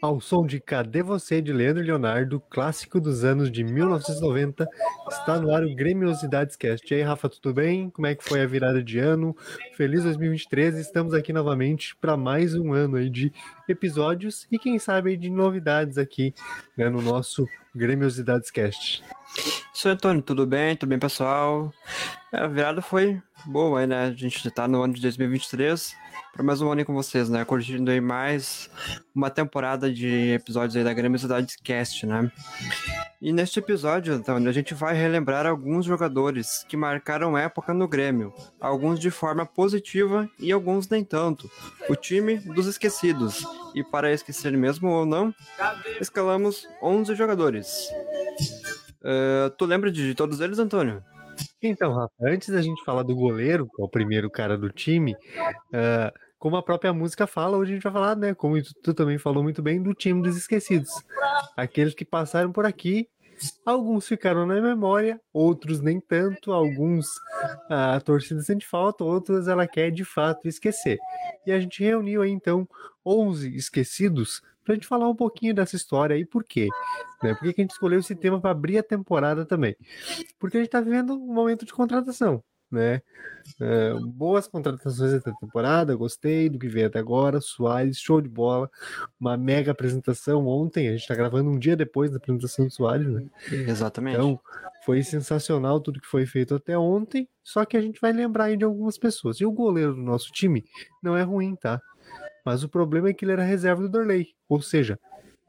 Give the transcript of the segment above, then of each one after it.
Ao som de Cadê Você de Leandro Leonardo, clássico dos anos de 1990, está no ar o Gremiosidades Cast. E aí, Rafa, tudo bem? Como é que foi a virada de ano? Feliz 2023, estamos aqui novamente para mais um ano aí de episódios e quem sabe de novidades aqui né, no nosso Gremiosidades Cast. Sou Antônio, tudo bem? Tudo bem, pessoal? A virada foi boa, né? A gente está no ano de 2023 para mais um ano aí com vocês, né? Curtindo aí mais uma temporada de episódios aí da Grêmio Cidades Cast, né? E neste episódio, então, a gente vai relembrar alguns jogadores que marcaram época no Grêmio, alguns de forma positiva e alguns nem tanto. O time dos esquecidos. E para esquecer mesmo ou não, escalamos 11 jogadores. Uh, tu lembra de todos eles, Antônio? Então, Rafa, antes da gente falar do goleiro, que é o primeiro cara do time, uh, como a própria música fala, hoje a gente vai falar, né? Como tu, tu também falou muito bem, do time dos esquecidos. Aqueles que passaram por aqui Alguns ficaram na memória, outros nem tanto, alguns a torcida sente falta, outros ela quer de fato esquecer. E a gente reuniu aí então 11 esquecidos para a gente falar um pouquinho dessa história e por quê. Né? Por que a gente escolheu esse tema para abrir a temporada também? Porque a gente está vivendo um momento de contratação né? Uh, boas contratações da temporada, gostei do que veio até agora. Soares, show de bola. Uma mega apresentação ontem. A gente está gravando um dia depois da apresentação do Soares, né? Exatamente. Então, foi sensacional tudo que foi feito até ontem. Só que a gente vai lembrar aí de algumas pessoas. E o goleiro do nosso time não é ruim, tá? Mas o problema é que ele era reserva do Dorley. Ou seja,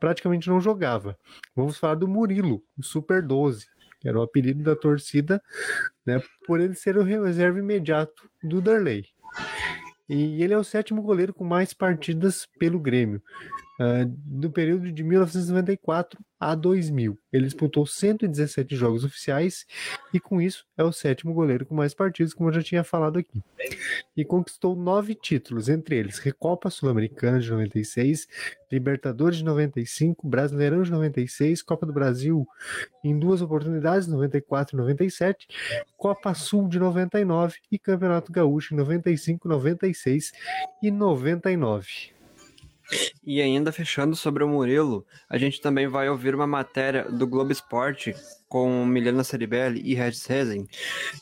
praticamente não jogava. Vamos falar do Murilo, o Super 12 que era o apelido da torcida, né, por ele ser o reserva imediato do Darley. E ele é o sétimo goleiro com mais partidas pelo Grêmio, uh, do período de 1994 a 2000. Ele disputou 117 jogos oficiais e, com isso, é o sétimo goleiro com mais partidas, como eu já tinha falado aqui. E conquistou nove títulos, entre eles Recopa Sul-Americana de 96, Libertadores de 95, Brasileirão de 96, Copa do Brasil em duas oportunidades, 94 e 97, Copa Sul de 99 e Campeonato Gaúcho em 95, 96 e 99. E ainda fechando sobre o Murilo, a gente também vai ouvir uma matéria do Globo Esporte com Milena Ceribelli e Regis Rezen,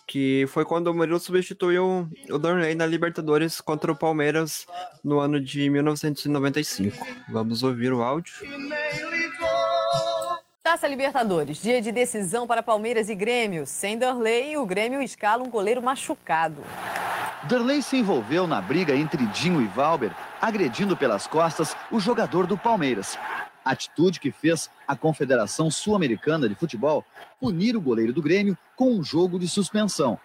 que foi quando o Murilo substituiu o Dornley na Libertadores contra o Palmeiras no ano de 1995. Vamos ouvir o áudio. Taça Libertadores, dia de decisão para Palmeiras e Grêmio. Sem Dorley, o Grêmio escala um goleiro machucado. Darley se envolveu na briga entre Dinho e Valber, agredindo pelas costas o jogador do Palmeiras. Atitude que fez a Confederação Sul-Americana de Futebol punir o goleiro do Grêmio com um jogo de suspensão.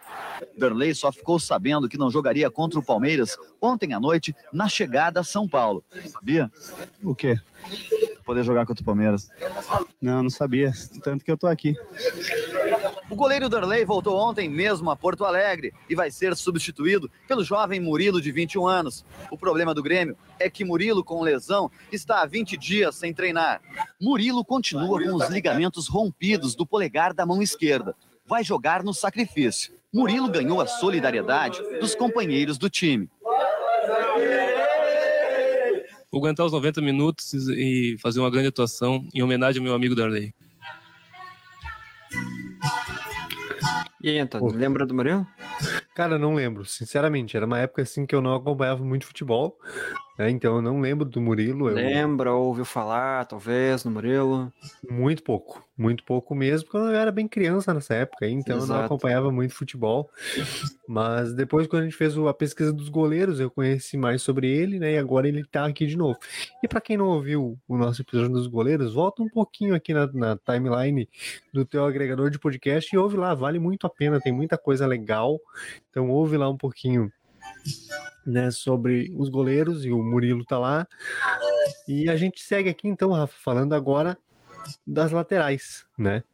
Darley só ficou sabendo que não jogaria contra o Palmeiras ontem à noite na chegada a São Paulo. Sabia? O quê? Poder jogar contra o Palmeiras. Não, não sabia. Tanto que eu tô aqui. O goleiro Darley voltou ontem mesmo a Porto Alegre e vai ser substituído pelo jovem Murilo, de 21 anos. O problema do Grêmio é que Murilo, com lesão, está há 20 dias sem treinar. Murilo continua com os ligamentos rompidos do polegar da mão esquerda. Vai jogar no sacrifício. Murilo ganhou a solidariedade dos companheiros do time. Vou aguentar os 90 minutos e fazer uma grande atuação em homenagem ao meu amigo Darley. E aí, Antônio, lembra do Murilo? Cara, não lembro, sinceramente. Era uma época assim que eu não acompanhava muito futebol, né? Então eu não lembro do Murilo. Eu... Lembra, ouviu falar, talvez, no Murilo? Muito pouco, muito pouco mesmo, porque eu era bem criança nessa época, então eu não Exato. acompanhava muito futebol. Mas depois, quando a gente fez a pesquisa dos goleiros, eu conheci mais sobre ele, né? E agora ele tá aqui de novo. E para quem não ouviu o nosso episódio dos goleiros, volta um pouquinho aqui na, na timeline do teu agregador de podcast e ouve lá, vale muito a pena, tem muita coisa legal. Então ouve lá um pouquinho né, sobre os goleiros e o Murilo tá lá. E a gente segue aqui então, Rafa, falando agora das laterais, né?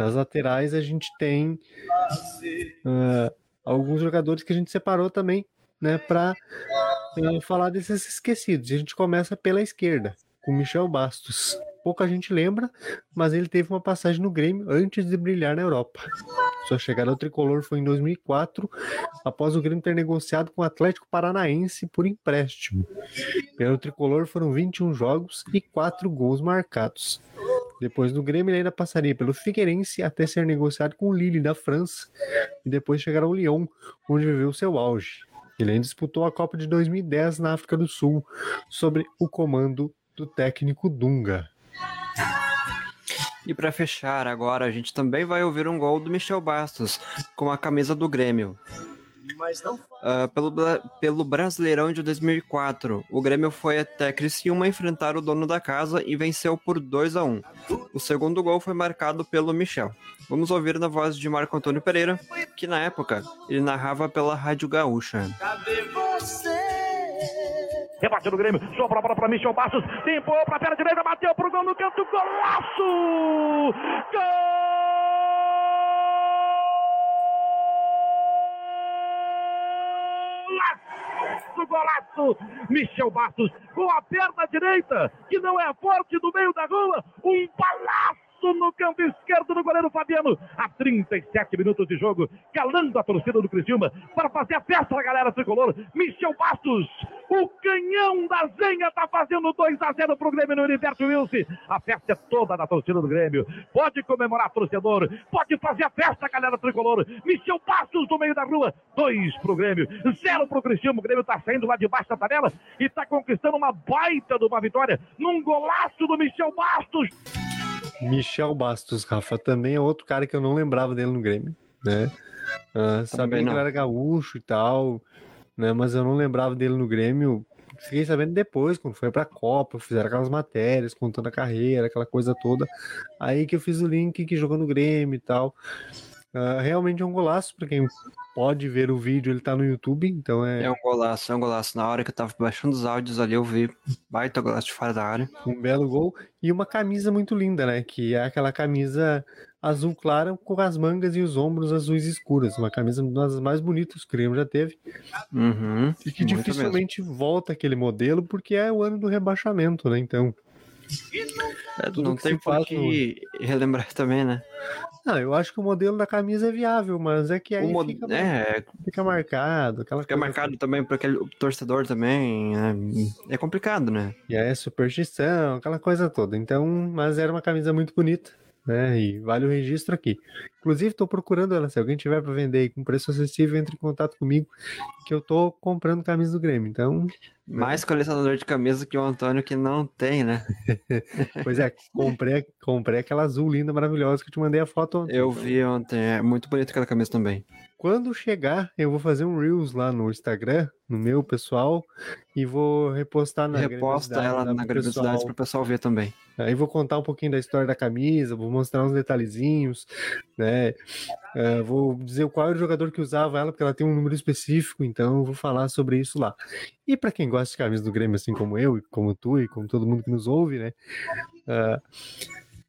Nas laterais a gente tem ah, alguns jogadores que a gente separou também, né, para falar desses esquecidos. E a gente começa pela esquerda, com Michel Bastos. Pouca gente lembra, mas ele teve uma passagem no Grêmio antes de brilhar na Europa. Sua chegada ao tricolor foi em 2004, após o Grêmio ter negociado com o Atlético Paranaense por empréstimo. Pelo tricolor foram 21 jogos e 4 gols marcados. Depois do Grêmio, ele ainda passaria pelo Figueirense até ser negociado com o Lille da França e depois chegar ao Lyon, onde viveu seu auge. Ele ainda disputou a Copa de 2010 na África do Sul, sob o comando do técnico Dunga. E para fechar agora, a gente também vai ouvir um gol do Michel Bastos com a camisa do Grêmio. mas não Ah, pelo, pelo Brasileirão de 2004, o Grêmio foi até Criciúma enfrentar o dono da casa e venceu por 2 a 1 O segundo gol foi marcado pelo Michel. Vamos ouvir na voz de Marco Antônio Pereira, que na época ele narrava pela Rádio Gaúcha. cadê você? Rebate no Grêmio, sobra a bola para Michel Bastos, limpou para a perna direita, bateu pro gol no canto, golaço! Golaço! Golaço! Michel Bastos com a perna direita, que não é forte do meio da rua, um balaço no campo esquerdo do goleiro Fabiano, a 37 minutos de jogo, calando a torcida do Criciúma para fazer a festa da galera tricolor. Michel Bastos, o canhão da Zenha tá fazendo 2 a 0 pro Grêmio no Universo Wilson. A festa é toda da torcida do Grêmio. Pode comemorar, torcedor. Pode fazer a festa, galera tricolor. Michel Bastos no meio da rua. 2 pro Grêmio, 0 pro Criciúma. O Grêmio tá saindo lá de baixo da tabela e tá conquistando uma baita de uma vitória num golaço do Michel Bastos. Michel Bastos, Rafa, também é outro cara que eu não lembrava dele no Grêmio, né? Ah, sabia que ele era gaúcho e tal, né? Mas eu não lembrava dele no Grêmio. Fiquei sabendo depois, quando foi pra Copa, fizeram aquelas matérias contando a carreira, aquela coisa toda. Aí que eu fiz o link que jogou no Grêmio e tal. Ah, realmente é um golaço, pra quem pode ver o vídeo, ele tá no YouTube, então é, É um golaço, é um golaço. Na hora que eu tava baixando os áudios ali, eu vi baita golaço de fora da área. um belo gol. E uma camisa muito linda, né? Que é aquela camisa azul clara com as mangas e os ombros azuis escuras. Uma camisa uma das mais bonitas que o Grêmio já teve. Uhum, E que dificilmente volta aquele modelo, porque é o ano do rebaixamento, né? Então, É, não tem por que relembrar também, né? Ah, eu acho que o modelo da camisa é viável, mas é que aí mod... fica, É, fica marcado, aquela fica marcado também para aquele torcedor também. né? É complicado, né? E aí é superstição, aquela coisa toda. Então, mas era uma camisa muito bonita, né? E vale o registro aqui. Inclusive, estou procurando ela. Se alguém tiver para vender com preço acessível, entre em contato comigo, que eu tô comprando camisa do Grêmio. Então, Mais colecionador de camisa que o Antônio que não tem, né? pois é, comprei, comprei aquela azul linda, maravilhosa que eu te mandei a foto ontem. Eu vi ontem, é muito bonita aquela camisa também. Quando chegar, eu vou fazer um Reels lá no Instagram, no meu pessoal, e vou repostar na Reposta ela na Grêmio para o pessoal ver também. Aí vou contar um pouquinho da história da camisa, vou mostrar uns detalhezinhos, né? É, vou dizer qual era o jogador que usava ela, porque ela tem um número específico, então eu vou falar sobre isso lá. E para quem gosta de camisa do Grêmio, assim como eu, e como tu, e como todo mundo que nos ouve, né? É,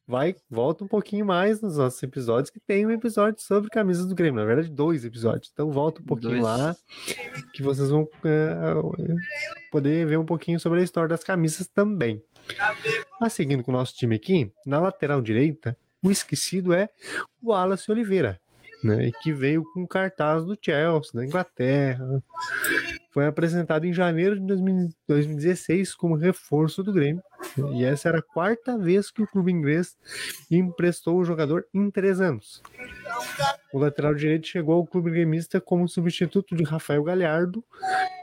vai, volta um pouquinho mais nos nossos episódios, que tem um episódio sobre camisas do Grêmio, na verdade, dois episódios. Então volta um pouquinho Dois. lá, que vocês vão é, poder ver um pouquinho sobre a história das camisas também. Mas seguindo com o nosso time aqui, na lateral direita, o esquecido é o Wallace Oliveira, né? Que veio com cartaz do Chelsea, da Inglaterra. foi apresentado em janeiro de 2000 2016 como reforço do Grêmio. E essa era a quarta vez que o clube inglês emprestou o jogador em três anos. O lateral direito chegou ao clube gremista como substituto de Rafael Galhardo,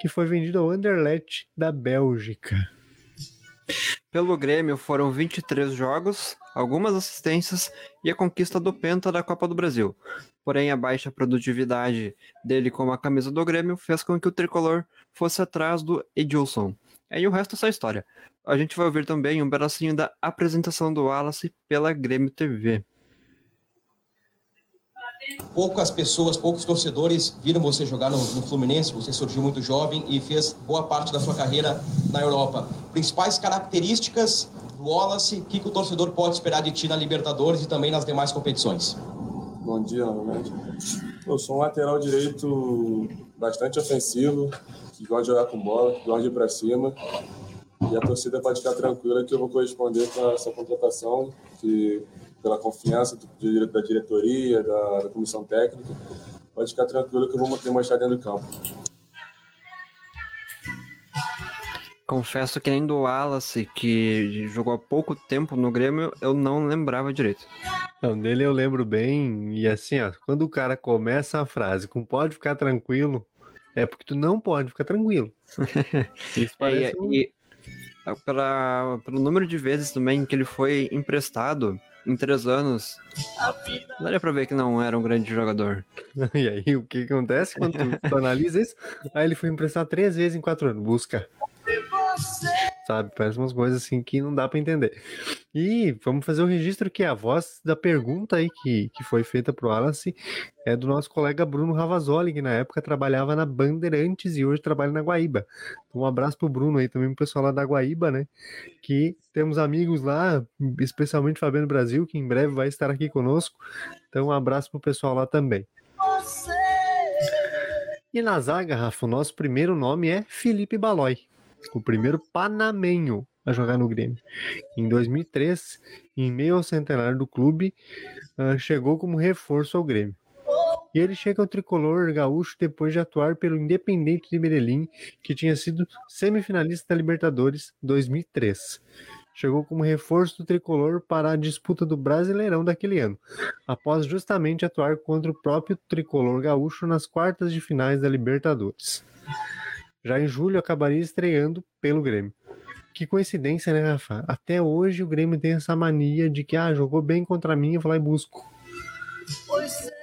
que foi vendido ao Anderlecht da Bélgica. Pelo Grêmio foram 23 jogos, algumas assistências e a conquista do Penta da Copa do Brasil. Porém, a baixa produtividade dele com a camisa do Grêmio fez com que o tricolor fosse atrás do Edilson. Aí o resto é só história. A gente vai ouvir também um pedacinho da apresentação do Wallace pela Grêmio TV. Poucas pessoas, poucos torcedores viram você jogar no, no, Fluminense. Você surgiu muito jovem e fez boa parte da sua carreira na Europa. Principais características do Wallace, o que, que o torcedor pode esperar de ti na Libertadores e também nas demais competições? Bom dia, novamente. Eu sou um lateral direito bastante ofensivo, que gosta de jogar com bola, que gosta de ir para cima. E a torcida pode ficar tranquila que eu vou corresponder com essa contratação, que pela confiança do, da diretoria, da, da, comissão técnica. Pode ficar tranquilo que eu vou demonstrar dentro do campo. Confesso que nem do Wallace, que jogou há pouco tempo no Grêmio, eu não lembrava direito. Não, dele eu lembro bem, e assim, ó, quando o cara começa a frase com pode ficar tranquilo, é porque tu não pode ficar tranquilo. Isso parece é, um... e, pela, pelo número de vezes também que ele foi emprestado, em três anos, daria pra ver que não era um grande jogador. E aí, o que acontece quando tu, tu analisa isso? Aí ele foi emprestado três vezes em quatro anos. Busca. Sabe? Parece umas coisas assim que não dá para entender. E vamos fazer o registro que a voz da pergunta aí que, que foi feita pro Wallace é do nosso colega Bruno Ravazoli, que na época trabalhava na Bandeirantes e hoje trabalha na Guaíba. Então, um abraço pro Bruno aí também, pro pessoal lá da Guaíba, né? Que temos amigos lá, especialmente Fabiano Brasil, que em breve vai estar aqui conosco. Então, um abraço pro pessoal lá também. E na zaga, Rafa, o nosso primeiro nome é Felipe Balói o primeiro panamenho a jogar no Grêmio. Em 2003, em meio ao centenário do clube, uh, chegou como reforço ao Grêmio. E ele chega ao tricolor gaúcho depois de atuar pelo Independente de Medellín, que tinha sido semifinalista da Libertadores 2003. Chegou como reforço do tricolor para a disputa do Brasileirão daquele ano, após justamente atuar contra o próprio tricolor gaúcho nas quartas de finais da Libertadores. Já em julho acabaria estreando pelo Grêmio. Que coincidência, né, Rafa? Até hoje o Grêmio tem essa mania de que, ah, jogou bem contra mim, eu vou lá e busco.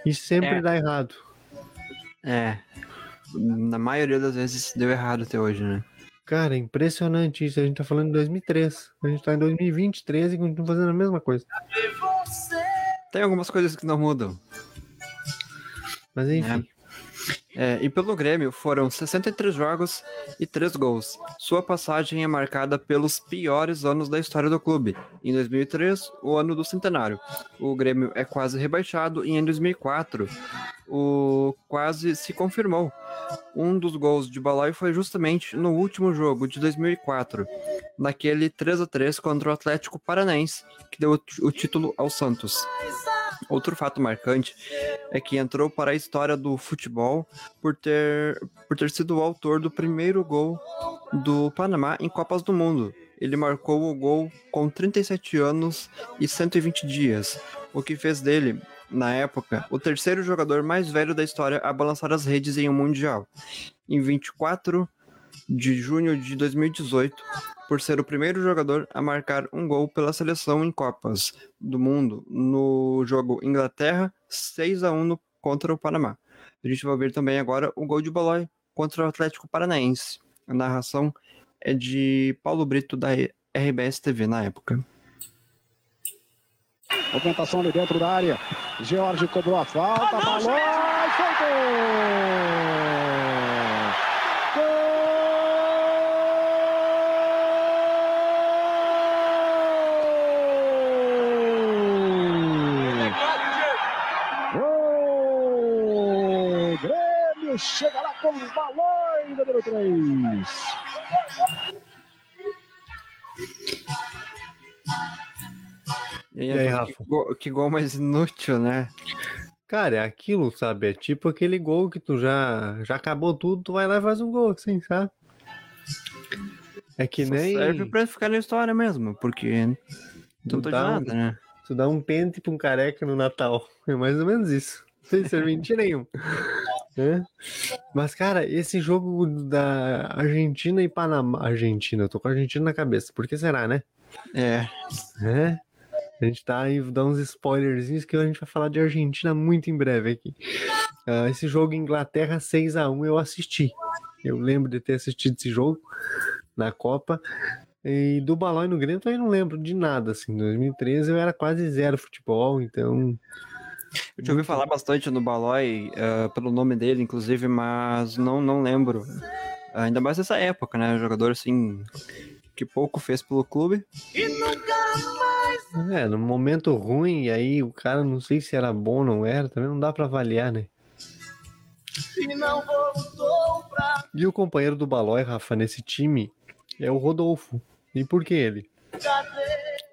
E sempre é. dá errado. É. Na maioria das vezes deu errado até hoje, né? Cara, impressionante isso. A gente tá falando de 2003. A gente tá em 2023 e continua fazendo a mesma coisa. Tem algumas coisas que não mudam. Mas enfim. É. É, e pelo Grêmio foram 63 jogos e 3 gols. Sua passagem é marcada pelos piores anos da história do clube. Em 2003, o ano do centenário. O Grêmio é quase rebaixado e em 2004 o quase se confirmou. Um dos gols de Balai foi justamente no último jogo de 2004, naquele 3 a 3 contra o Atlético Paranaense, que deu o título ao Santos. Outro fato marcante é que entrou para a história do futebol por ter, por ter sido o autor do primeiro gol do Panamá em Copas do Mundo. Ele marcou o gol com 37 anos e 120 dias, o que fez dele, na época, o terceiro jogador mais velho da história a balançar as redes em um Mundial. Em 24 de junho de 2018, por ser o primeiro jogador a marcar um gol pela seleção em Copas do Mundo no jogo Inglaterra 6 a 1 contra o Panamá. A gente vai ver também agora o gol de Bolói contra o Atlético Paranaense. A narração é de Paulo Brito da RBS TV na época. Movimentação ali dentro da área. George cobrou a falta. Balões, foi gol! Chega lá com balões, número 3. E aí, Rafa? Que gol, que gol mais inútil, né? Cara, é aquilo, sabe? É tipo aquele gol que tu já, já acabou tudo, tu vai lá e faz um gol, assim, sabe? É que Só nem. Serve pra ficar na história mesmo, porque não Tu tô de dá um- nada, né? Tu dá um pente pra um careca no Natal. É mais ou menos isso. Não tem serventia nenhum. Né? Mas, cara, esse jogo da Argentina e Panamá. Argentina, eu tô com a Argentina na cabeça. Por que será, né? É. É. A gente tá aí, dá uns spoilerzinhos que a gente vai falar de Argentina muito em breve aqui. Ah, esse jogo Inglaterra 6 a 1 eu assisti. Eu lembro de ter assistido esse jogo na Copa. E do Balão e no Grêmio eu não lembro de nada. Assim, em 2013 eu era quase zero futebol, então. Eu te ouvi falar bastante no Balói, eh, pelo nome dele, inclusive, mas não, não lembro. Ainda mais nessa época, né? Um jogador assim que pouco fez pelo clube. É, no momento ruim, e aí o cara não sei se era bom ou não era, também não dá pra avaliar, né? E não voltou pra E o companheiro do Balói, Rafa, nesse time é o Rodolfo. E por que ele?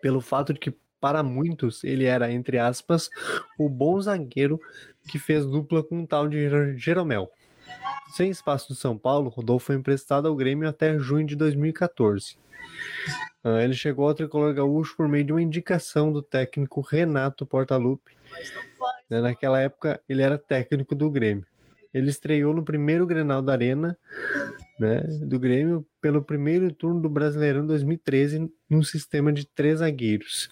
Pelo fato de que, para muitos, ele era, entre aspas, o bom zagueiro que fez dupla com um tal de Jer- Jeromel. Sem espaço do São Paulo, Rodolfo foi emprestado ao Grêmio até junho de 2014. Ah, Ele chegou ao tricolor gaúcho por meio de uma indicação do técnico Renato Portaluppi. Né, Naquela época, ele era técnico do Grêmio. Ele estreou no primeiro Grenal da Arena né, do Grêmio pelo primeiro turno do Brasileirão 2013 num sistema de três zagueiros,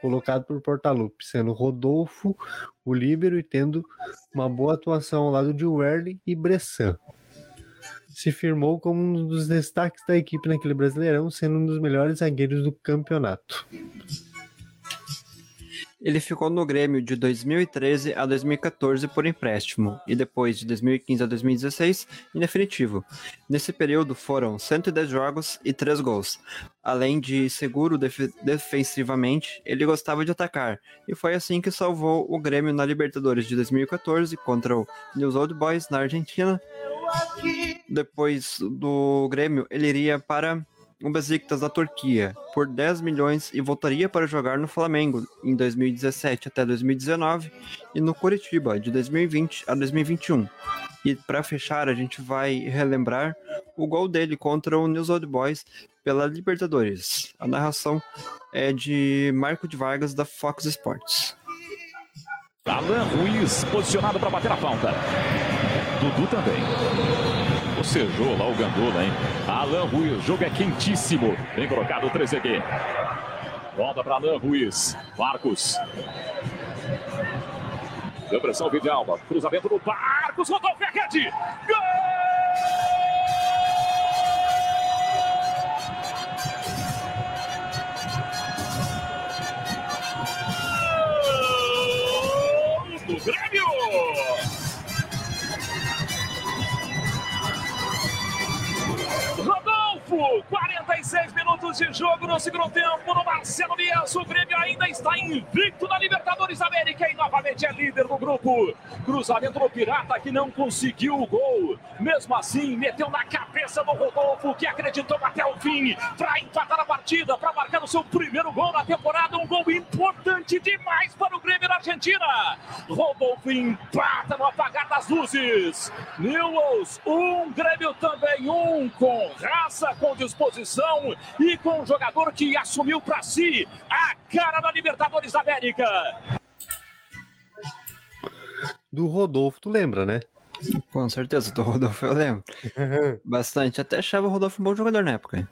colocado por Portaluppi, sendo Rodolfo o líbero e tendo uma boa atuação ao lado de Werley e Bressan. Se firmou como um dos destaques da equipe naquele Brasileirão, sendo um dos melhores zagueiros do campeonato. Ele ficou no Grêmio de 2013 a 2014 por empréstimo e depois de 2015 a 2016 em definitivo. Nesse período foram 110 jogos e 3 gols. Além de seguro def- defensivamente, ele gostava de atacar e foi assim que salvou o Grêmio na Libertadores de 2014 contra o News Old Boys na Argentina. Depois do Grêmio, ele iria para o Besiktas da Turquia por 10 milhões e voltaria para jogar no Flamengo em 2017 até 2019 e no Curitiba de 2020 a 2021. E para fechar, a gente vai relembrar o gol dele contra o News Old Boys pela Libertadores. A narração é de Marco de Vargas da Fox Sports. Alan Ruiz posicionado para bater a falta. Dudu também. Bocejou lá o Gandula, hein? Alan Ruiz, o jogo é quentíssimo. Bem colocado o 3G. Volta para Alan Ruiz. Marcos. Deu pressão. Cruzamento do Marcos. Rodolfo rede. Gol do Grêmio! Rodolfo, 46 minutos de jogo no segundo tempo no Marcelo Dias. O Grêmio ainda está invicto na Libertadores América e novamente é líder do grupo. Cruzamento do Pirata que não conseguiu o gol. Mesmo assim, meteu na cabeça do Rodolfo que acreditou até o fim para empatar a partida, para marcar o seu primeiro gol na temporada. Um gol importante demais para o Grêmio da Argentina. Rodolfo empata no apagar das luzes. Newells, um Grêmio também, um com raça, com disposição e com um jogador que assumiu para si a cara da Libertadores da América. Do Rodolfo, tu lembra, né? Com certeza, do Rodolfo eu lembro. Bastante. Até achava o Rodolfo um bom jogador na época.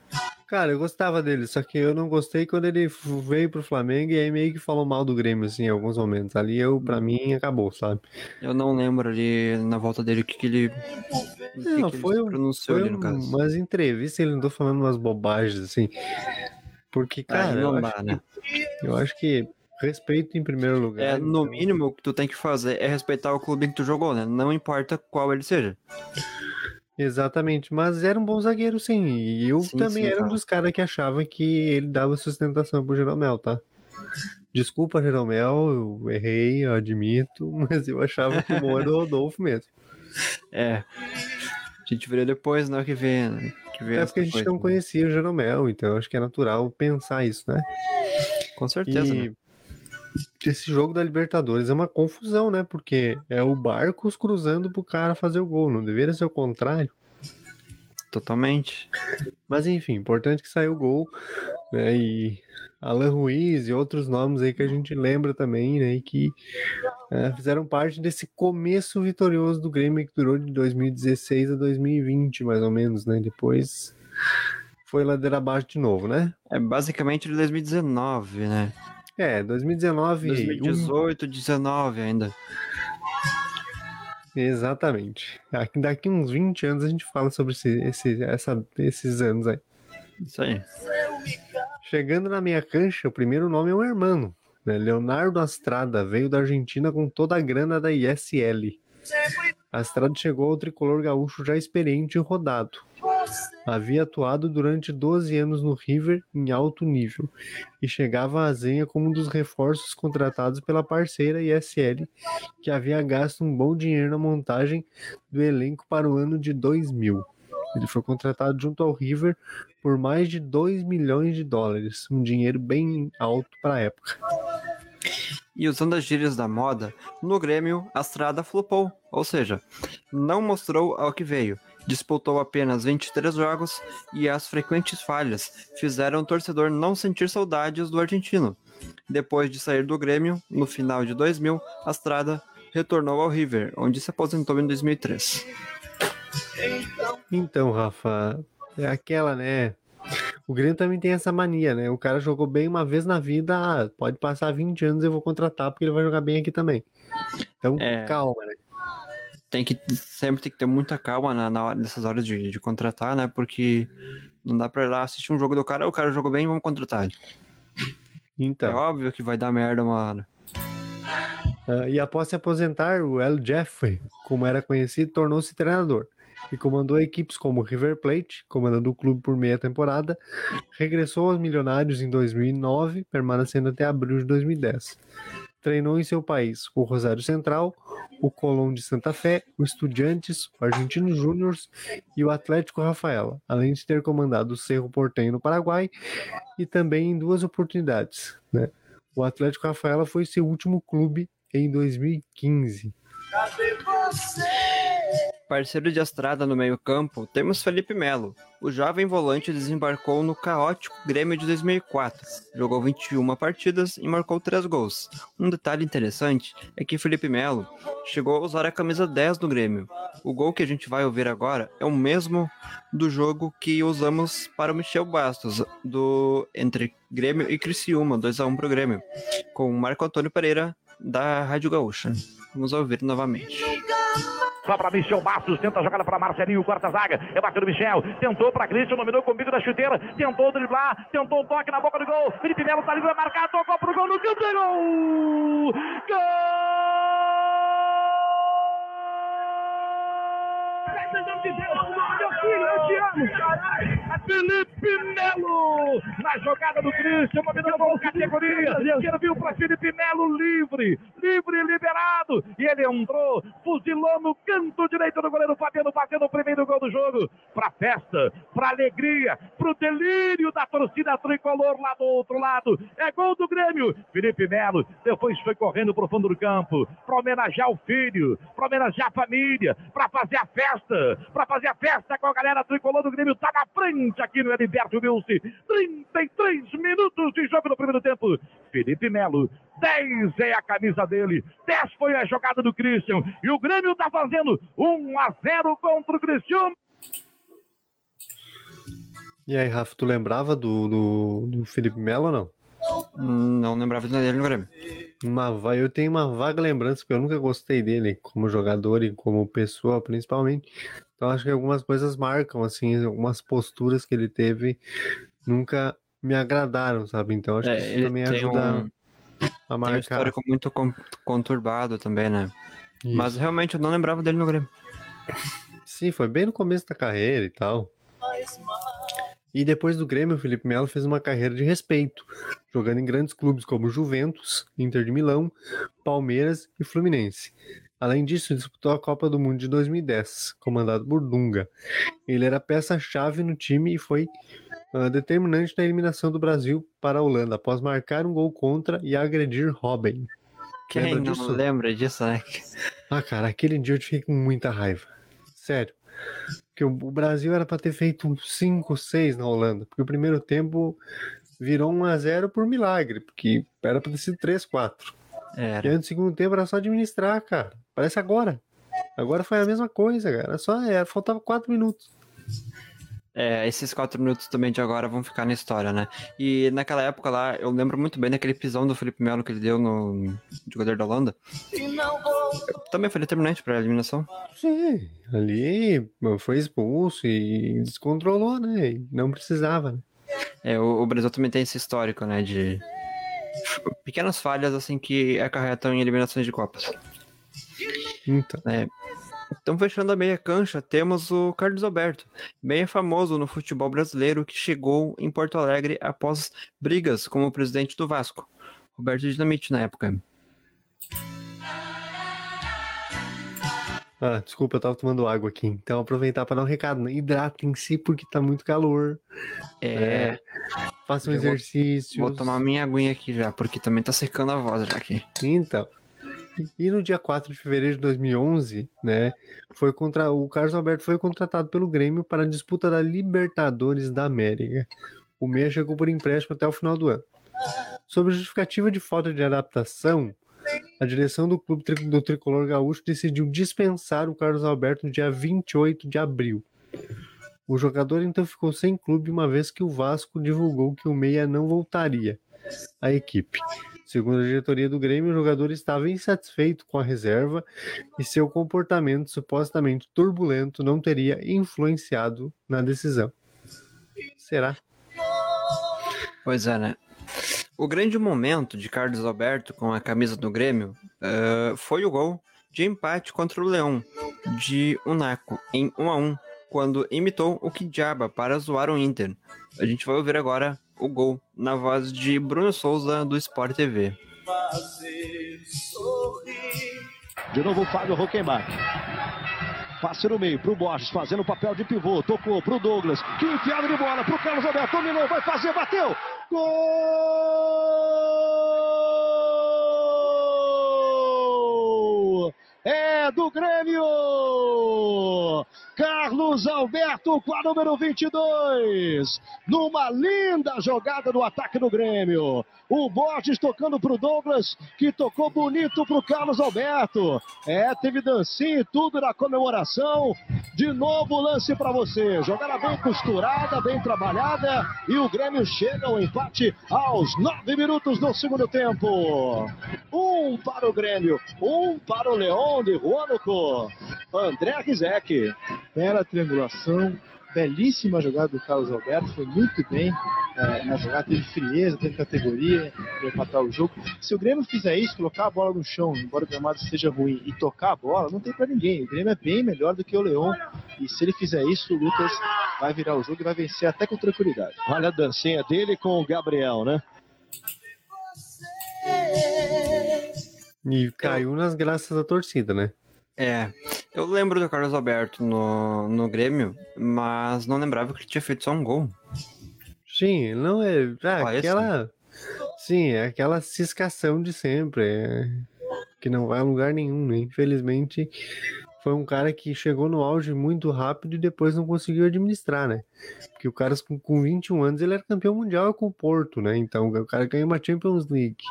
Cara, eu gostava dele, só que eu não gostei quando ele veio pro Flamengo e aí meio que falou mal do Grêmio, assim, em alguns momentos. Ali eu, pra mim, acabou, sabe? Eu não lembro ali na volta dele o que, que ele. O que Não, que ele foi, pronunciou foi ali no caso. umas entrevistas, ele andou falando umas bobagens, assim. Porque, Ah, cara, não eu, dá, né? eu acho que respeito em primeiro lugar. É, no então- mínimo, o que tu tem que fazer é respeitar o clube que tu jogou, né? Não importa qual ele seja. Exatamente, mas era um bom zagueiro, sim. E eu Sim, também sim, era um claro. dos caras que achava que ele dava sustentação pro Jeromel, tá? Desculpa, Jeromel, eu errei, eu admito, mas eu achava que o bom era o Rodolfo mesmo. É. A gente viria depois, né? Que vê. né, Que vê É porque a gente coisa, não né? conhecia o Jeromel, então acho que é natural pensar isso, né? Com certeza. E, né? Esse jogo da Libertadores é uma confusão, né? Porque é o Barcos cruzando pro cara fazer o gol, não deveria ser o contrário. Totalmente. Mas enfim, importante que saiu o gol, né? E Alan Ruiz e outros nomes aí que a gente lembra também, né? E que é, fizeram parte desse começo vitorioso do Grêmio que durou de 2016 a 2020, mais ou menos, né? Depois foi ladeira abaixo de novo, né? É basicamente de 2019, né? É, 2019 2018, 19 ainda. Exatamente. Daqui, uns 20 anos a gente fala sobre esse, esse, essa, esses anos aí. Isso aí. Chegando na minha cancha, o primeiro nome é um hermano. Né? Leonardo Astrada veio da Argentina com toda a grana da ISL. Astrada chegou ao tricolor gaúcho já experiente e rodado. Havia atuado durante 12 anos no River em alto nível e chegava à Zenha como um dos reforços contratados pela parceira ISL, que havia gasto um bom dinheiro na montagem do elenco para o ano de 2000. Ele foi contratado junto ao River por mais de 2 milhões de dólares, um dinheiro bem alto para a época. E usando as gírias da moda, no Grêmio, a Estrada flopou, ou seja, não mostrou ao que veio. Disputou apenas 23 jogos e as frequentes falhas fizeram o torcedor não sentir saudades do argentino. Depois de sair do Grêmio, no final de 2000, a Estrada retornou ao River, onde se aposentou em 2003. Então, Rafa, é aquela, né? O Grêmio também tem essa mania, né? O cara jogou bem uma vez na vida, ah, pode passar 20 anos eu vou contratar porque ele vai jogar bem aqui também. Então, É. calma, né? Tem que sempre tem que ter muita calma na, na hora, nessas horas de, de contratar, né? Porque não dá pra ir lá assistir um jogo do cara, o cara jogou bem, vamos contratar. Então. É óbvio que vai dar merda uma hora. Ah, e após se aposentar, o El Jeffrey, como era conhecido, tornou-se treinador e comandou equipes como River Plate, comandando o clube por meia temporada, regressou aos Milionários em 2009, permanecendo até abril de 2010. Treinou em seu país o Rosário Central, o Colón de Santa Fé, o Estudiantes, o Argentino Júnior e o Atlético Rafaela, além de ter comandado o Cerro Porteño no Paraguai e também em duas oportunidades. Né? O Atlético Rafaela foi seu último clube em 2015. Cadê você? Parceiro de Estrada no meio-campo, temos Felipe Melo. O jovem volante desembarcou no caótico Grêmio de 2004. Jogou 21 partidas e marcou 3 gols. Um detalhe interessante é que Felipe Melo chegou a usar a camisa 10 do Grêmio. O gol que a gente vai ouvir agora é o mesmo do jogo que usamos para o Michel Bastos, do entre Grêmio e Criciúma, 2x1 pro Grêmio, com o Marco Antônio Pereira, da Rádio Gaúcha. Vamos ouvir novamente. Só para Michel Bastos, tenta a jogada para Marcelinho, corta a zaga, é bateu no Michel, tentou para Christian, dominou com o bico da chuteira, tentou driblar, tentou o toque na boca do gol, Felipe Melo tá livre, vai marcar, tocou pro gol no canto, é gol! Felipe Melo na jogada do Christian, dominou com categoria, serviu para Felipe Melo livre, livre liberado, e ele entrou, fuzilou no canto direito do goleiro Fabiano, batendo o primeiro gol do jogo, para festa, para alegria, para o delírio da torcida tricolor lá do outro lado, é gol do Grêmio, Felipe Melo, depois foi correndo para o fundo do campo, para homenagear o filho, para homenagear a família, para fazer a festa, para fazer a festa com a galera tricolor do Grêmio, tá na frente aqui no Heriberto Wilson, 33 minutos de jogo no primeiro tempo, Felipe Melo, 10 é a camisa dele, 10 foi a jogada do Christian, e o Grêmio tá fazendo 1 a 0 contra o Cristiano. E aí, Rafa, tu lembrava do, do, do Felipe Melo ou não? Não lembrava dele no Grêmio. Uma, eu tenho uma vaga lembrança, porque eu nunca gostei dele como jogador e como pessoa, principalmente. Então acho que algumas coisas marcam, assim, algumas posturas que ele teve nunca me agradaram, sabe? Então acho É, que isso também ajuda um- a Tem um marcar. histórico muito con- conturbado também, né? Isso. Mas realmente eu não lembrava dele no Grêmio. Sim, foi bem no começo da carreira e tal. E depois do Grêmio, o Felipe Melo fez uma carreira de respeito, jogando em grandes clubes como Juventus, Inter de Milão, Palmeiras e Fluminense. Além disso, disputou a Copa do Mundo de 2010, comandado por Dunga. Ele era peça-chave no time e foi uh, determinante na eliminação do Brasil para a Holanda, após marcar um gol contra e agredir Robin. Quem Lembra não disso? lembra disso, né? Ah, cara, aquele dia eu fiquei com muita raiva. Sério. Porque o Brasil era pra ter feito um 5, 6 na Holanda. Porque o primeiro tempo virou 1 a 0 por milagre. Porque era pra ter sido 3, 4. Era. E aí no segundo tempo era só administrar, cara. Parece agora. Agora foi a mesma coisa, cara. Só é, faltava 4 minutos. É, esses quatro minutos também de agora vão ficar na história, né? E naquela época lá, eu lembro muito bem daquele pisão do Felipe Melo que ele deu no jogador da Holanda. Também foi determinante pra eliminação. Sim, ali foi expulso e descontrolou, né? E não precisava, né? É, o, o Brasil também tem esse histórico, né? De pequenas falhas, assim, que acarretam em eliminações de Copas. Então. É. Então, fechando a meia cancha, temos o Carlos Alberto, meia famoso no futebol brasileiro que chegou em Porto Alegre após brigas com o presidente do Vasco, Roberto Dinamite, na época. Ah, desculpa, eu tava tomando água aqui. Então, aproveitar para dar um recado. Né? Hidratem-se porque tá muito calor. É. Façam Eu vou- exercícios. Vou tomar minha aguinha aqui já, porque também tá secando a voz já aqui. Então. E no dia 4 de fevereiro de 2011, né, foi contra o Carlos Alberto foi contratado pelo Grêmio para a disputa da Libertadores da América. O meia chegou por empréstimo até o final do ano. Sob a justificativa de falta de adaptação, a direção do clube do tricolor gaúcho decidiu dispensar o Carlos Alberto no dia 28 de abril. O jogador então ficou sem clube uma vez que o Vasco divulgou que o meia não voltaria à equipe. Segundo a diretoria do Grêmio, o jogador estava insatisfeito com a reserva e seu comportamento supostamente turbulento não teria influenciado na decisão. Será? Pois é, né? O grande momento de Carlos Alberto com a camisa do Grêmio eh, foi o gol de empate contra o Leão de Unaco em 1 a 1 quando imitou o Kijaba para zoar o Inter. A gente vai ouvir agora o gol na voz de Bruno Souza do Sport TV. De novo o Fábio Rockenbach. Passe no meio pro Borges, fazendo o papel de pivô. Tocou pro Douglas. Que enfiada de bola pro Carlos Alberto. Dominou, vai fazer, bateu. Gol! É do Grêmio! Carlos Alberto com a número 22. Numa linda jogada do ataque do Grêmio. O Borges tocando pro Douglas, que tocou bonito pro Carlos Alberto. É, teve dancinha e tudo na comemoração. De novo o lance para você. Jogada bem costurada, bem trabalhada. E o Grêmio chega ao empate aos nove minutos do segundo tempo. Um para o Grêmio, um para o Leão de Huánuco. André Rizek. Bela triangulação, belíssima jogada do Carlos Alberto, foi muito bem é, na jogada, teve frieza, teve categoria para empatar o jogo. Se o Grêmio fizer isso, colocar a bola no chão, embora o gramado esteja ruim, e tocar a bola, não tem para ninguém. O Grêmio é bem melhor do que o Leão, e se ele fizer isso, o Lucas vai virar o jogo e vai vencer até com tranquilidade. Olha a dancinha dele com o Gabriel, né? E caiu nas graças da torcida, né? É, eu lembro do Carlos Alberto no, no Grêmio, mas não lembrava que ele tinha feito só um gol. Sim, não é. Ah, esse? aquela. Sim, é aquela ciscação de sempre. é, Que não vai a lugar nenhum, né? Infelizmente, foi um cara que chegou no auge muito rápido e depois não conseguiu administrar, né? Porque o cara com, com 21 anos ele era campeão mundial com o Porto, né? Então o cara ganha uma Champions League.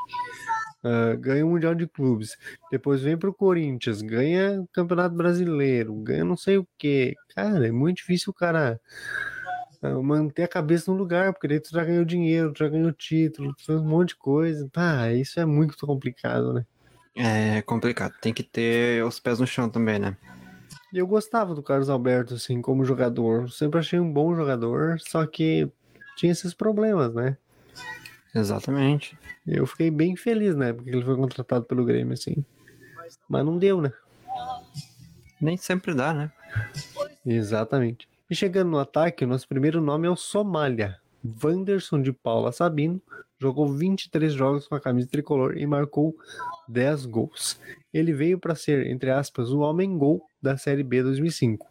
Ah, ganha o Mundial de Clubes, depois vem pro Corinthians, ganha o Campeonato Brasileiro, ganha não sei o que. Cara, é muito difícil o cara ah, manter a cabeça no lugar, porque daí tu já ganhou dinheiro, tu já ganhou título, tu fez um monte de coisa. Pá, isso é muito complicado, né? É complicado, tem que ter os pés no chão também, né? Eu gostava do Carlos Alberto, assim, como jogador. Sempre achei um bom jogador, só que tinha esses problemas, né? Exatamente. Eu fiquei bem feliz, né? Porque ele foi contratado pelo Grêmio, assim. Mas não deu, né? Nem sempre dá, né? Exatamente. E chegando no ataque, o nosso primeiro nome é o Somália. Wanderson de Paula Sabino jogou 23 jogos com a camisa tricolor e marcou 10 gols. Ele veio para ser, entre aspas, o homem-gol da Série B 2005.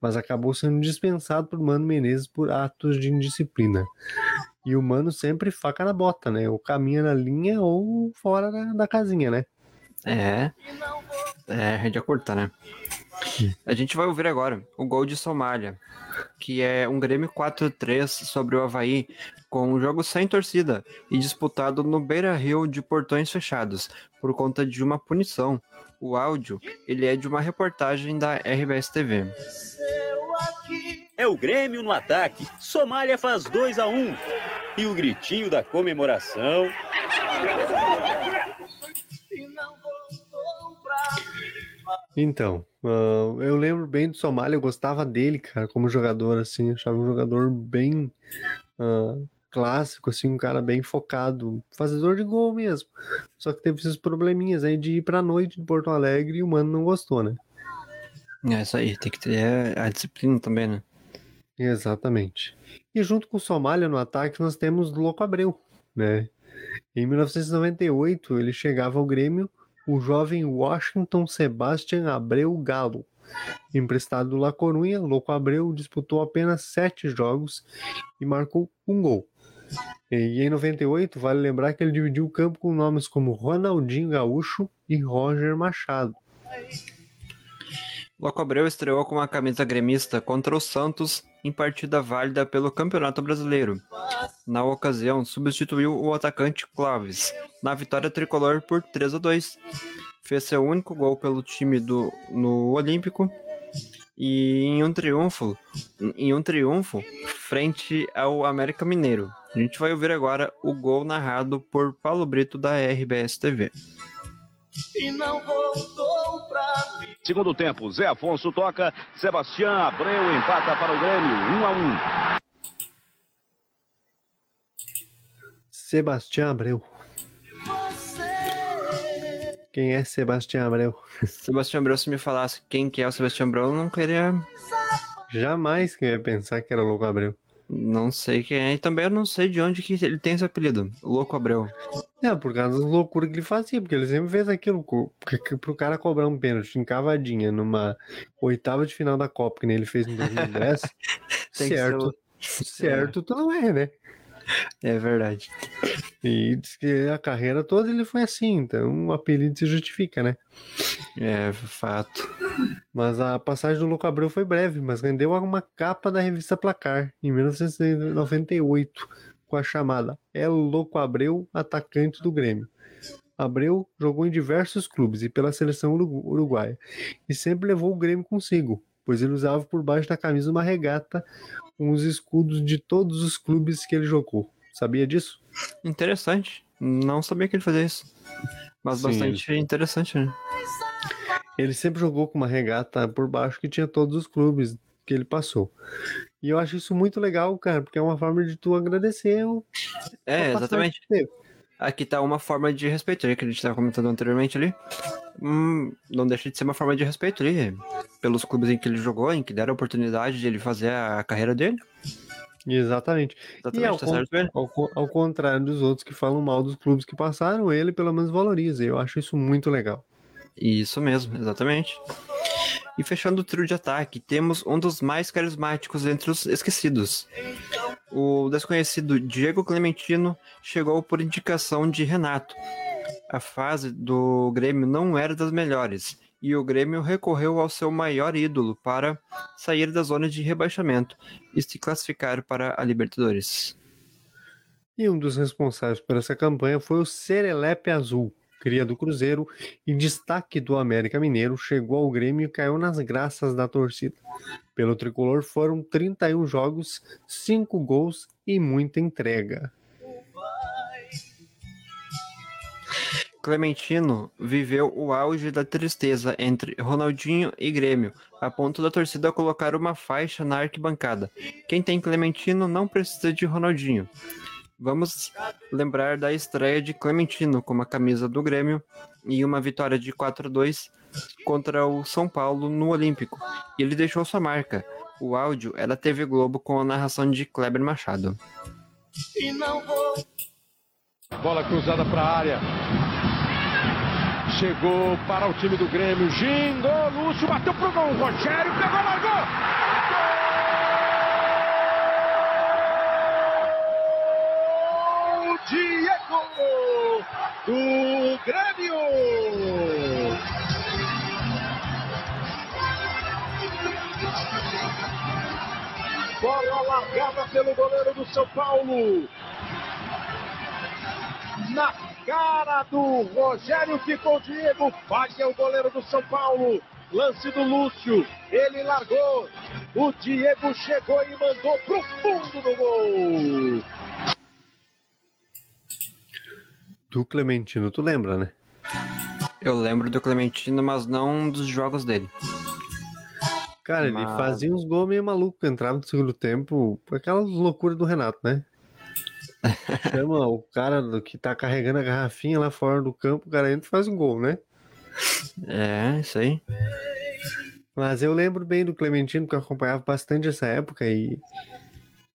mas acabou sendo dispensado por Mano Menezes por atos de indisciplina. E o Mano sempre faca na bota, né? Ou caminha na linha ou fora da, da casinha, né? É. É, rédea curta, né? A gente vai ouvir agora o gol de Somália, que é um Grêmio 4-3 sobre o Havaí, com um jogo sem torcida e disputado no Beira Rio de portões fechados, por conta de uma punição. O áudio, ele é de uma reportagem da RBS TV. É o Grêmio no ataque. Somália faz 2 a 1 um. E o gritinho da comemoração. Então, uh, eu lembro bem do Somália, eu gostava dele, cara, como jogador, assim, achava um jogador bem uh, clássico, assim, um cara bem focado, fazedor de gol mesmo. Só que teve esses probleminhas aí de ir pra noite de Porto Alegre e o mano não gostou, né? É isso aí, tem que ter a disciplina também, né? Exatamente. E junto com Somália no ataque, nós temos Louco Abreu, né? Em 1998, ele chegava ao Grêmio o jovem Washington Sebastian Abreu Galo. Emprestado do La Corunha, Louco Abreu disputou apenas sete jogos e marcou um gol. E em 98, vale lembrar que ele dividiu o campo com nomes como Ronaldinho Gaúcho e Roger Machado. Louco Abreu estreou com a camisa gremista contra o Santos em partida válida pelo Campeonato Brasileiro. Na ocasião, substituiu o atacante Clóvis na vitória tricolor por 3 a 2. Fez seu único gol pelo time do no Olímpico e em um triunfo, em um triunfo frente ao América Mineiro. A gente vai ouvir agora o gol narrado por Paulo Brito da RBS TV. E não voltou pra mim. Segundo tempo, Zé Afonso toca, Sebastião Abreu empata para o Grêmio, 1 a 1. Sebastião Abreu. Quem é Sebastião Abreu? Sebastião Abreu, se me falasse quem que é o Sebastião Abreu, eu não queria. Jamais que eu ia pensar que era o Louco Abreu. Não sei quem é. E também eu não sei de onde que ele tem esse apelido. Louco Abreu. É, por causa das loucuras que ele fazia, porque ele sempre fez aquilo porque, pro cara cobrar um pênalti em cavadinha numa oitava de final da Copa, que nem ele fez em 2010. certo. Certo, tu não é, né? É verdade. E diz que a carreira toda ele foi assim, então o apelido se justifica, né? É, fato. Mas a passagem do Louco Abreu foi breve, mas rendeu uma capa da revista Placar, em 1998, com a chamada É Louco Abreu, atacante do Grêmio. Abreu jogou em diversos clubes e pela seleção uruguaia, e sempre levou o Grêmio consigo, pois ele usava por baixo da camisa uma regata com os escudos de todos os clubes que ele jogou. Sabia disso? Interessante. Não sabia que ele fazia isso. Mas Sim, bastante interessante, né? Ele sempre jogou com uma regata por baixo que tinha todos os clubes que ele passou. E eu acho isso muito legal, cara, porque é uma forma de tu agradecer o. É, exatamente. Aqui tá uma forma de respeito, né, que a gente estava comentando anteriormente ali. Hum, não deixa de ser uma forma de respeito ali, pelos clubes em que ele jogou, em que deram a oportunidade de ele fazer a carreira dele. Exatamente. Exatamente, e ao, tá certo, velho? ao ao contrário dos outros que falam mal dos clubes que passaram, ele pelo menos valoriza. Eu acho isso muito legal. Isso mesmo, exatamente. E fechando o trio de ataque, temos um dos mais carismáticos entre os esquecidos. O desconhecido Diego Clementino chegou por indicação de Renato. A fase do Grêmio não era das melhores e o Grêmio recorreu ao seu maior ídolo para sair da zona de rebaixamento e se classificar para a Libertadores. E um dos responsáveis por essa campanha foi o Serelepe Azul, cria do Cruzeiro e destaque do América Mineiro, chegou ao Grêmio e caiu nas graças da torcida. Pelo tricolor foram 31 jogos, 5 gols e muita entrega. Clementino viveu o auge da tristeza entre Ronaldinho e Grêmio, a ponto da torcida colocar uma faixa na arquibancada. Quem tem Clementino não precisa de Ronaldinho. Vamos lembrar da estreia de Clementino com a camisa do Grêmio e uma vitória de 4 a 2 contra o São Paulo no Olímpico. E ele deixou sua marca. O áudio é da TV Globo com a narração de Kleber Machado. E não vou. Bola cruzada para a área. Chegou para o time do Grêmio. Gingou, Lúcio bateu pro gol. Rogério pegou, largou. Do Grêmio. Bola largada pelo goleiro do São Paulo. Na cara do Rogério ficou Diego. Falha o goleiro do São Paulo. Lance do Lúcio. Ele largou. O Diego chegou e mandou pro fundo do gol. Do Clementino, tu lembra, né? Eu lembro do Clementino, mas não dos jogos dele. Cara, ele Mas- fazia uns gols meio malucos, entrava no segundo tempo, por aquelas loucuras do Renato, né? Chama o cara do que tá carregando a garrafinha lá fora do campo, o cara entra e faz um gol, né? É, isso aí. Mas eu lembro bem do Clementino, que eu acompanhava bastante essa época e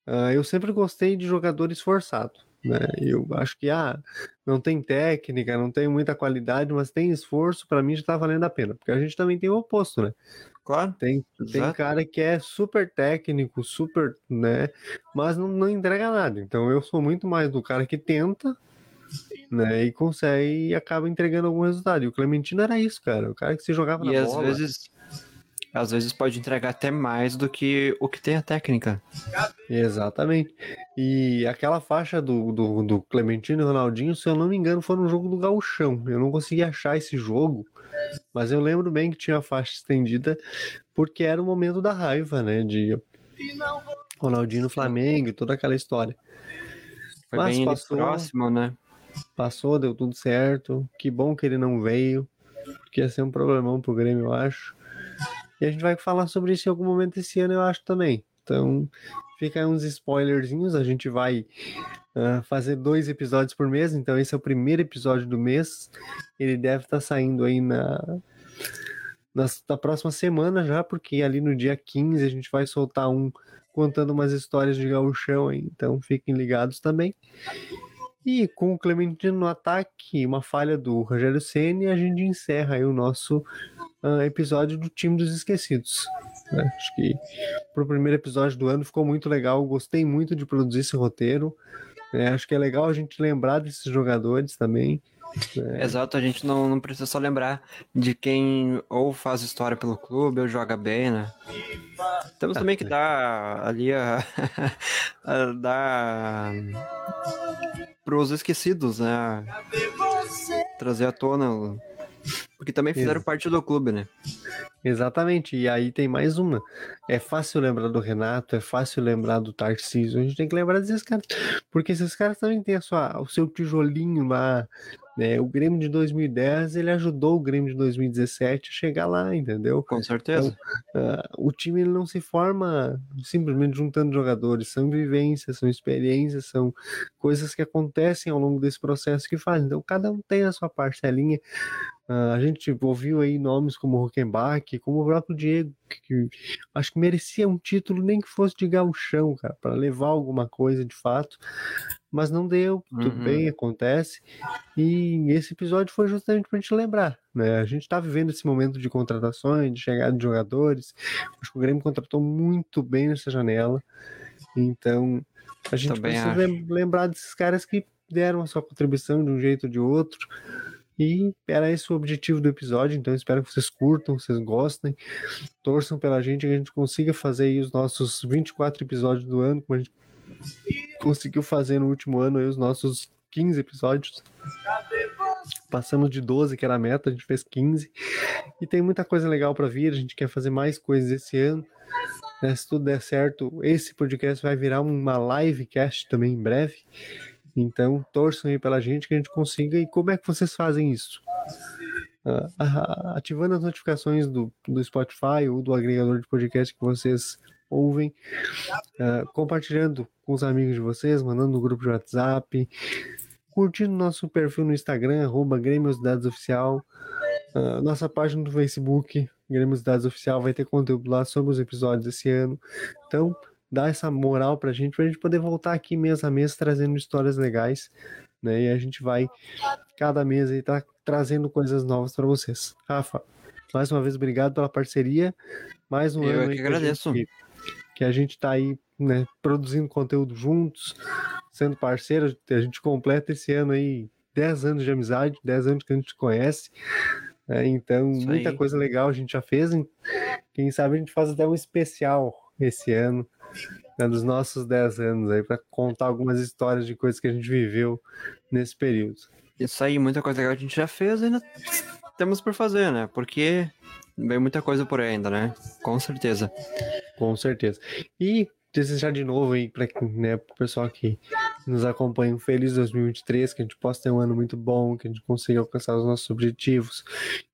ah, eu sempre gostei de jogador esforçado. Né? Eu acho que ah, não tem técnica, não tem muita qualidade, mas tem esforço, pra mim já tá valendo a pena. Porque a gente também tem o oposto, né? Claro. Tem, tem Exato. cara que é super técnico, super, né? Mas não, não entrega nada. Então eu sou muito mais do cara que tenta, né? E consegue e acaba entregando algum resultado. E o Clementino era isso, cara. O cara que se jogava E na às bola. vezes. Às vezes pode entregar até mais do que o que tem a técnica. Exatamente. E aquela faixa do, do, do Clementino e Ronaldinho, se eu não me engano, foi no jogo do Gauchão. Eu não consegui achar esse jogo, mas eu lembro bem que tinha a faixa estendida, porque era o momento da raiva, né? De Ronaldinho no Flamengo e toda aquela história. Foi Mas bem passou. próximo, né? Passou, deu tudo certo. Que bom que ele não veio, porque ia ser um problemão pro Grêmio, eu acho. E a gente vai falar sobre isso em algum momento esse ano, eu acho também. Então, fica aí uns spoilerzinhos. A gente vai ah, fazer dois episódios por mês, então esse é o primeiro episódio do mês. Ele deve estar saindo aí na, na, na próxima semana já, porque ali no dia 15 a gente vai soltar um contando umas histórias de gauchão. Então, fiquem ligados também. E com o Clementino no ataque, uma falha do Rogério Ceni, a gente encerra o nosso ah, episódio do time dos esquecidos. né? Acho que pro primeiro episódio do ano ficou muito legal. Gostei muito de produzir esse roteiro. né? Acho que é legal a gente lembrar desses jogadores também. Né? Exato, a gente não, não precisa só lembrar de quem ou faz história pelo clube ou joga bem, né? Temos também que dar ali a, a dar pros esquecidos, né? Trazer à tona, porque também fizeram parte do clube, né? Exatamente, e aí tem mais uma. É fácil lembrar do Renato, é fácil lembrar do Tarcísio, a gente tem que lembrar desses caras, porque esses caras também têm a sua, o seu tijolinho lá. Né? O Grêmio de 2010 ele ajudou o Grêmio de 2017 a chegar lá, entendeu? Com certeza. Ah, o time ele não se forma simplesmente juntando jogadores, são vivências, são experiências, são coisas que acontecem ao longo desse processo que fazem. Então, cada um tem a sua parcelinha. Ah, a gente ouviu aí nomes como Huckenbach, como o próprio Diego, que, acho que merecia um título, nem que fosse de gauchão, cara, para levar alguma coisa de fato. Mas não deu, tudo Uhum. bem, acontece. E esse episódio foi justamente pra gente lembrar, né? A gente tá vivendo esse momento de contratações, de chegada de jogadores. Acho que o Grêmio contratou muito bem nessa janela. Então, a gente Também precisa acho. lem- lembrar desses caras que deram a sua contribuição de um jeito ou de outro. E era esse o objetivo do episódio, então espero que vocês curtam, vocês gostem, torçam pela gente, que a gente consiga fazer aí os nossos 24 episódios do ano, como a gente conseguiu fazer no último ano aí os nossos 15 episódios. Passamos de 12, que era a meta, a gente fez 15. E tem muita coisa legal para vir, a gente quer fazer mais coisas esse ano. né? Se tudo der certo, esse podcast vai virar uma livecast também em breve. Então, torçam aí pela gente que a gente consiga. E como é que vocês fazem isso? Ah, ah, ativando as notificações do, do Spotify ou do agregador de podcast que vocês ouvem, ah, compartilhando com os amigos de vocês, mandando no grupo de WhatsApp, curtindo nosso perfil no Instagram, arroba Oficial, ah, nossa página do Facebook, Grêmiosidades Oficial, vai ter conteúdo lá sobre os episódios desse ano. Então, dá essa moral pra gente, pra gente poder voltar aqui mês a mês trazendo histórias legais, né? E a gente vai, cada mês aí, tá trazendo coisas novas para vocês. Rafa, mais uma vez, obrigado pela parceria. Mais um Eu ano é que a agradeço. gente- que a gente tá aí, né, produzindo conteúdo juntos, sendo parceiro. A gente completa esse ano aí 10 anos de amizade, 10 anos que a gente conhece. né? então, Isso muita aí. coisa legal a gente já fez. Quem sabe a gente faz até um especial esse ano, né, dos nossos 10 anos aí, para contar algumas histórias de coisas que a gente viveu nesse período. Isso aí, muita coisa legal a gente já fez e ainda temos por fazer, né? Porque vem muita coisa por aí ainda, né? Com certeza. Com certeza. E desejar de novo aí para né, o pessoal que nos acompanha um feliz 2023, que a gente possa ter um ano muito bom, que a gente consiga alcançar os nossos objetivos,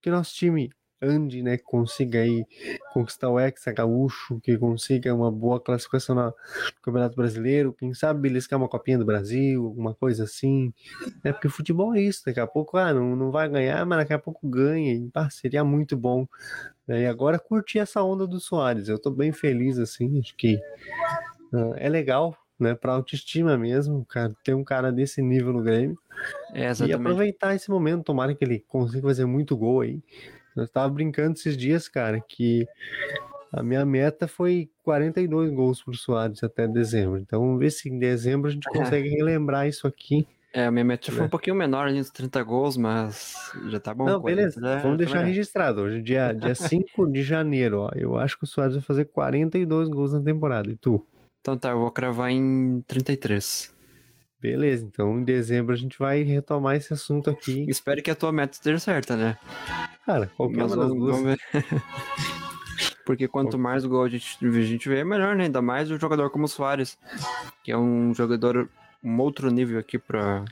que nosso time ande, né, consiga aí conquistar o Hexa Gaúcho, que consiga uma boa classificação no Campeonato Brasileiro, quem sabe beliscar uma copinha do Brasil, alguma coisa assim, né, porque futebol é isso, daqui a pouco, ah, não, não vai ganhar, mas daqui a pouco ganha, e, pá, seria muito bom, né, e agora curtir essa onda do Soares, eu tô bem feliz, assim, acho que ah, é legal, né, pra autoestima mesmo, cara, ter um cara desse nível no Grêmio, É, e aproveitar esse momento, tomara que ele consiga fazer muito gol aí. Eu tava brincando esses dias, cara, que a minha meta foi 42 gols pro Soares até dezembro. Então vamos ver se em dezembro a gente consegue relembrar isso aqui. É, a minha meta foi né? um pouquinho menor, ali, uns 30 gols, mas já tá bom. Não, 40, beleza. Vamos Tá deixar legal. registrado. Hoje, dia, dia 5 de janeiro, ó. Eu acho que o Soares vai fazer 42 gols na temporada. E tu? Então tá, eu vou cravar em 33. Beleza, então em dezembro a gente vai retomar esse assunto aqui. Espero que a tua meta esteja certa, né? Cara, qualquer uma das duas. Porque quanto mais gol a gente, a gente vê, melhor, né? Ainda mais um jogador como o Soares, que é um jogador um outro nível aqui para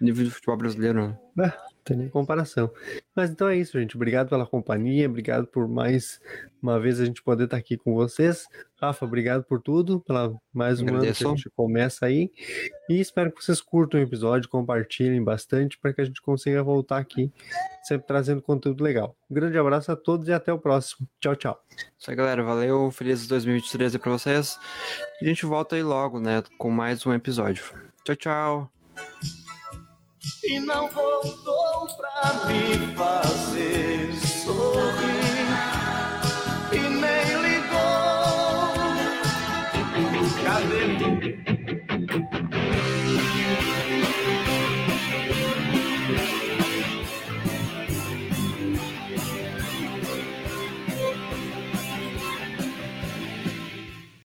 nível de futebol brasileiro. né? Tem nem comparação. Mas então é isso, gente. Obrigado pela companhia, obrigado por mais uma vez a gente poder estar aqui com vocês. Rafa, obrigado por tudo, pela mais um ano que a gente começa aí. E espero que vocês curtam o episódio, compartilhem bastante para que a gente consiga voltar aqui, sempre trazendo conteúdo legal. Um grande abraço a todos e até o próximo. Tchau, tchau. Isso aí, galera. Valeu. Feliz 2023 aí pra vocês. E a gente volta aí logo, né? Com mais um episódio. Tchau, tchau. E não voltou pra me fazer sorrir.